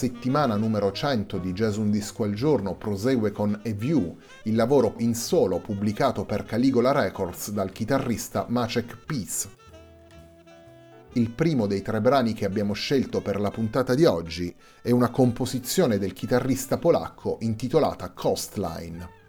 Settimana numero 100 di Jazz Un Disco al Giorno prosegue con A View, il lavoro in solo pubblicato per Caligola Records dal chitarrista Maciek Peace. Il primo dei tre brani che abbiamo scelto per la puntata di oggi è una composizione del chitarrista polacco intitolata Coastline.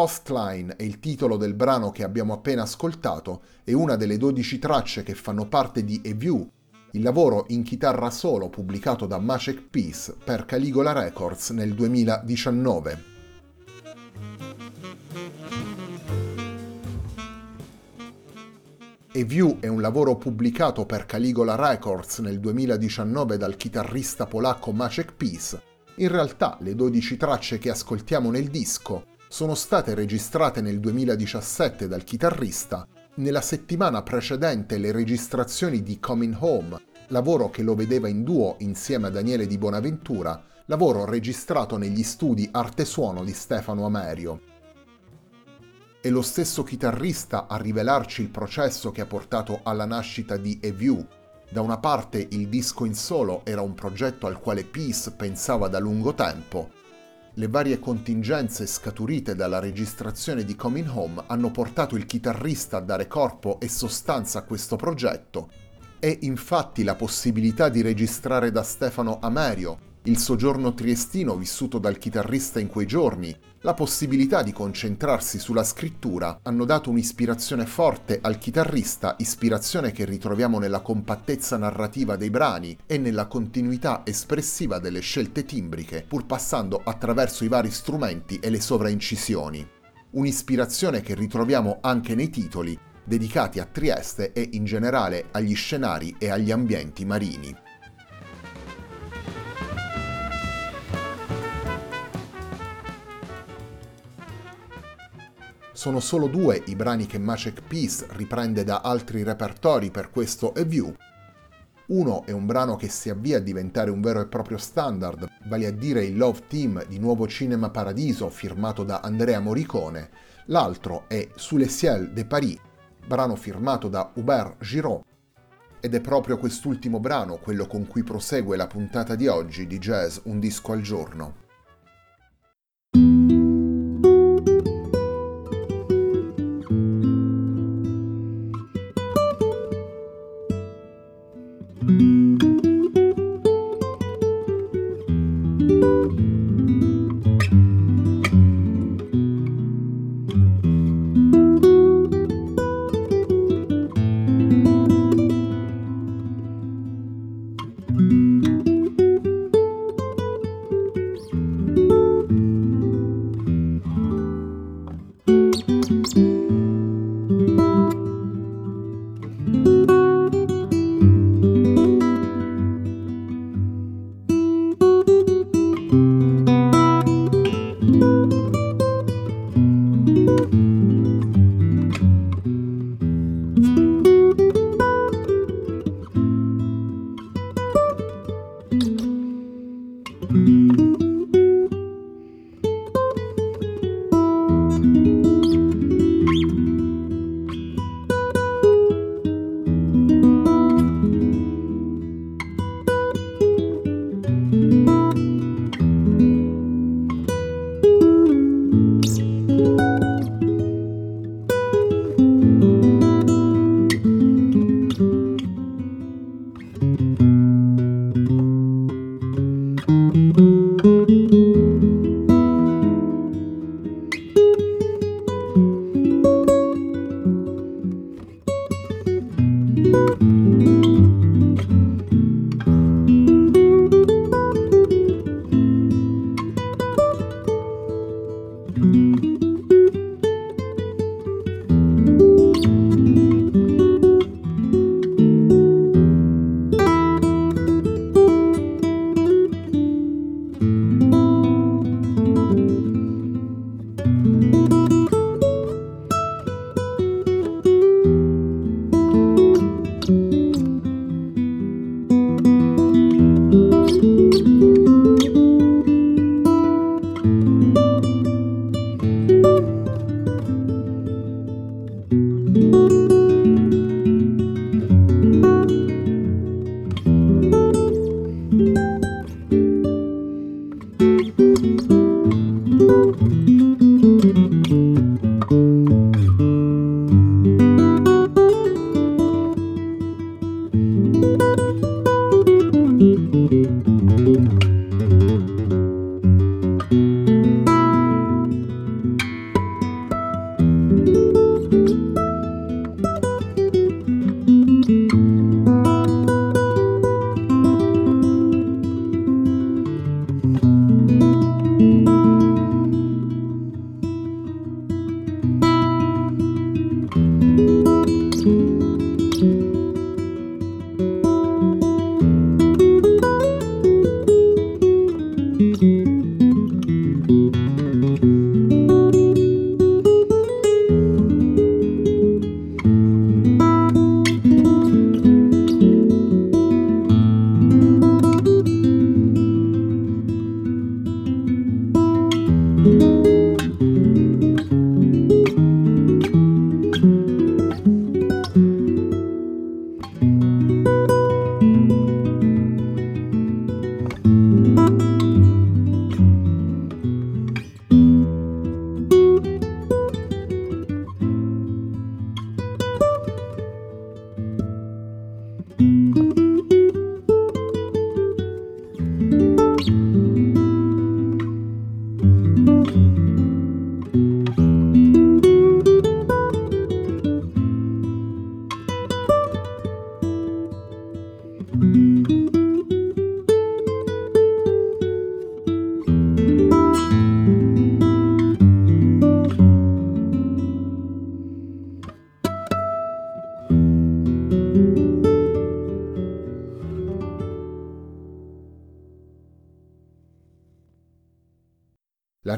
Coastline è il titolo del brano che abbiamo appena ascoltato e una delle 12 tracce che fanno parte di A View, il lavoro in chitarra solo pubblicato da Macek Peace per Caligola Records nel 2019. A View è un lavoro pubblicato per Caligola Records nel 2019 dal chitarrista polacco Macek Peace. In realtà le 12 tracce che ascoltiamo nel disco sono state registrate nel 2017 dal chitarrista, nella settimana precedente le registrazioni di Coming Home, lavoro che lo vedeva in duo insieme a Daniele Di Bonaventura, lavoro registrato negli studi Arte Suono di Stefano Amerio. È lo stesso chitarrista a rivelarci il processo che ha portato alla nascita di A View. Da una parte il disco in solo era un progetto al quale Peace pensava da lungo tempo, le varie contingenze scaturite dalla registrazione di Coming Home hanno portato il chitarrista a dare corpo e sostanza a questo progetto. E infatti la possibilità di registrare da Stefano Amerio, il soggiorno triestino vissuto dal chitarrista in quei giorni, la possibilità di concentrarsi sulla scrittura hanno dato un'ispirazione forte al chitarrista, ispirazione che ritroviamo nella compattezza narrativa dei brani e nella continuità espressiva delle scelte timbriche, pur passando attraverso i vari strumenti e le sovraincisioni. Un'ispirazione che ritroviamo anche nei titoli, dedicati a Trieste e in generale agli scenari e agli ambienti marini. Sono solo due i brani che Macek Peace riprende da altri repertori per questo View. Uno è un brano che si avvia a diventare un vero e proprio standard, vale a dire il Love Team di Nuovo Cinema Paradiso firmato da Andrea Morricone. L'altro è Sous les ciels de Paris, brano firmato da Hubert Giraud. Ed è proprio quest'ultimo brano quello con cui prosegue la puntata di oggi di Jazz Un disco al giorno.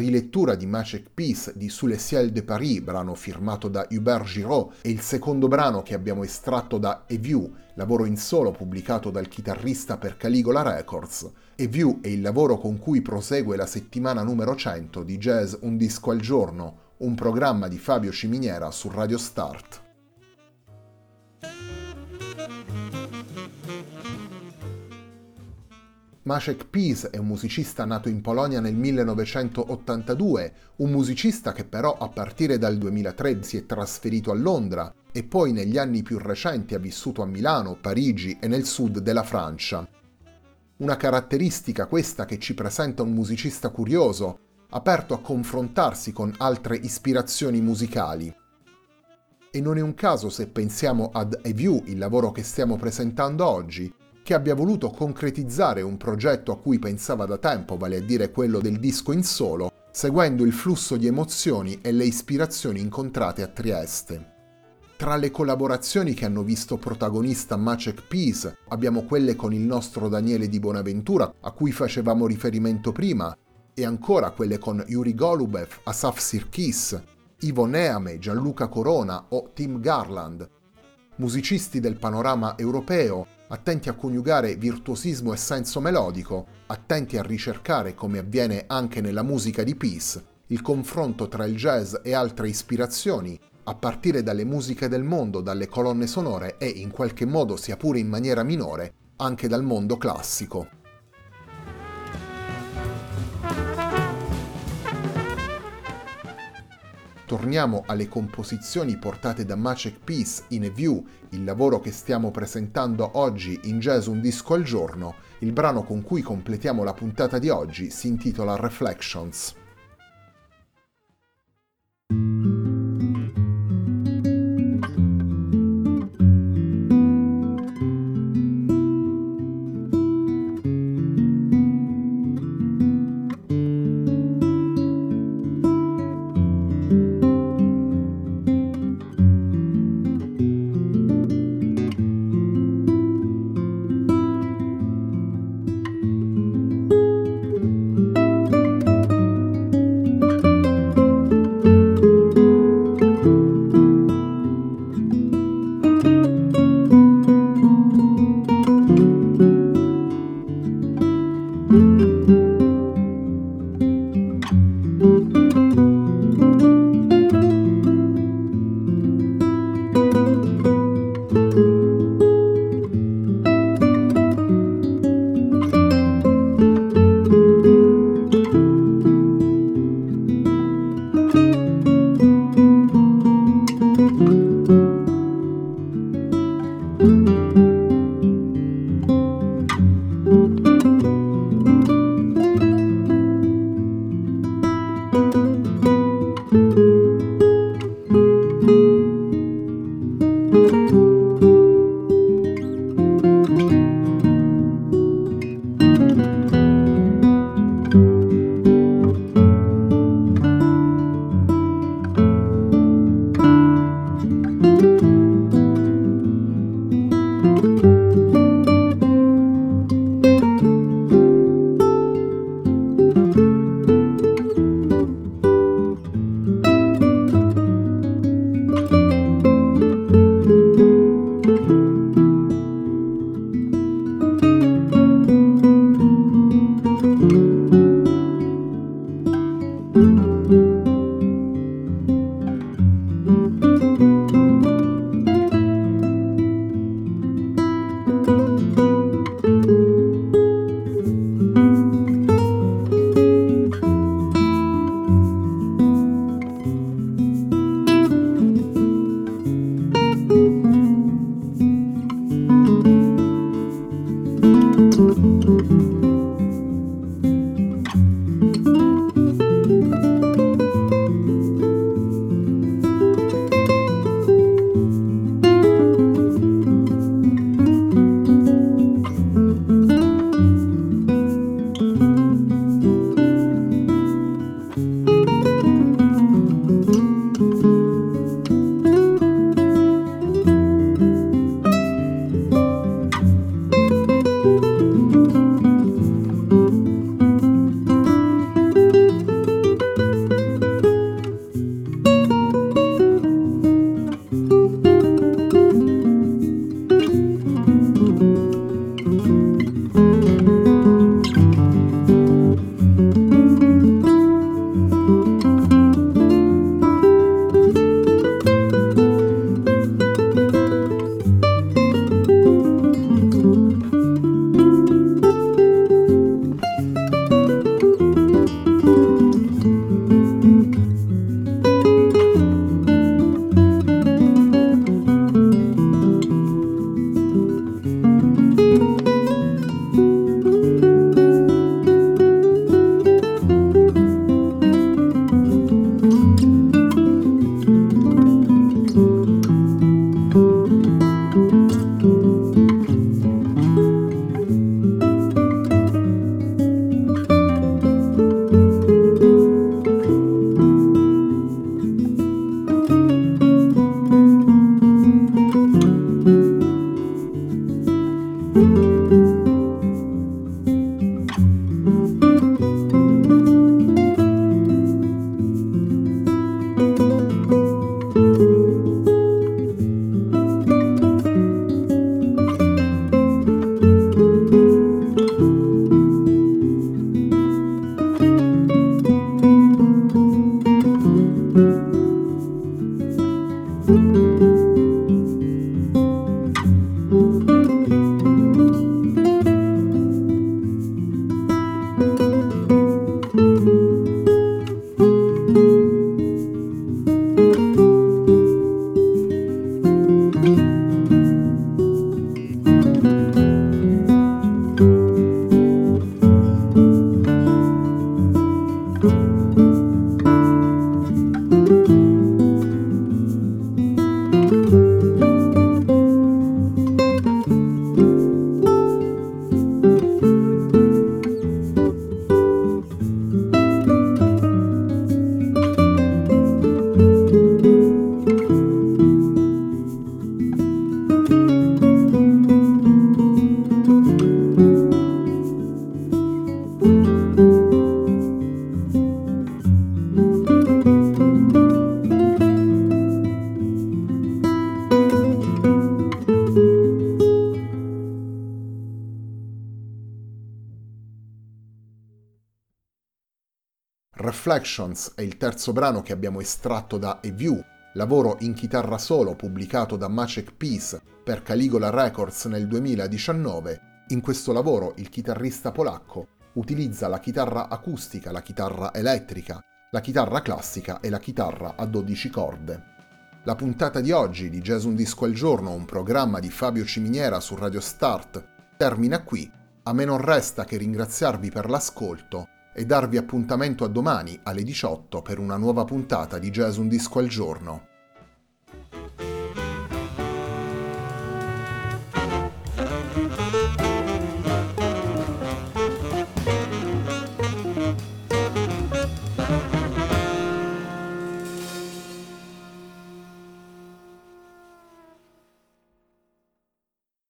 Rilettura di Magic Peace di Sous les ciels de Paris, brano firmato da Hubert Giraud, e il secondo brano che abbiamo estratto da A View, lavoro in solo pubblicato dal chitarrista per Caligola Records. A View è il lavoro con cui prosegue la settimana numero 100 di Jazz Un disco al giorno, un programma di Fabio Ciminiera su Radio Start. Maciek Peace è un musicista nato in Polonia nel 1982, un musicista che però a partire dal 2003 si è trasferito a Londra e poi negli anni più recenti ha vissuto a Milano, Parigi e nel sud della Francia. Una caratteristica questa che ci presenta un musicista curioso, aperto a confrontarsi con altre ispirazioni musicali. E non è un caso se pensiamo ad A View, il lavoro che stiamo presentando oggi, che abbia voluto concretizzare un progetto a cui pensava da tempo, vale a dire quello del disco in solo, seguendo il flusso di emozioni e le ispirazioni incontrate a Trieste. Tra le collaborazioni che hanno visto protagonista Maciek Peace abbiamo quelle con il nostro Daniele di Bonaventura, a cui facevamo riferimento prima, e ancora quelle con Yuri Golubev, Asaf Sirkis, Ivo Neame, Gianluca Corona o Tim Garland, musicisti del panorama europeo attenti a coniugare virtuosismo e senso melodico, attenti a ricercare, come avviene anche nella musica di Peace, il confronto tra il jazz e altre ispirazioni, a partire dalle musiche del mondo, dalle colonne sonore e, in qualche modo, sia pure in maniera minore, anche dal mondo classico. Torniamo alle composizioni portate da Maciek Peace in A View, il lavoro che stiamo presentando oggi in Jazz Un disco al giorno, il brano con cui completiamo la puntata di oggi si intitola Reflections. Reflections è il terzo brano che abbiamo estratto da A View, lavoro in chitarra solo pubblicato da Maciek Peace per Caligola Records nel 2019. In questo lavoro il chitarrista polacco utilizza la chitarra acustica, la chitarra elettrica, la chitarra classica e la chitarra a 12 corde. La puntata di oggi di Jazz Un Disco al Giorno, un programma di Fabio Ciminiera su Radio Start, termina qui. A me non resta che ringraziarvi per l'ascolto e darvi appuntamento a domani alle 18 per una nuova puntata di Jazz Un Disco al Giorno.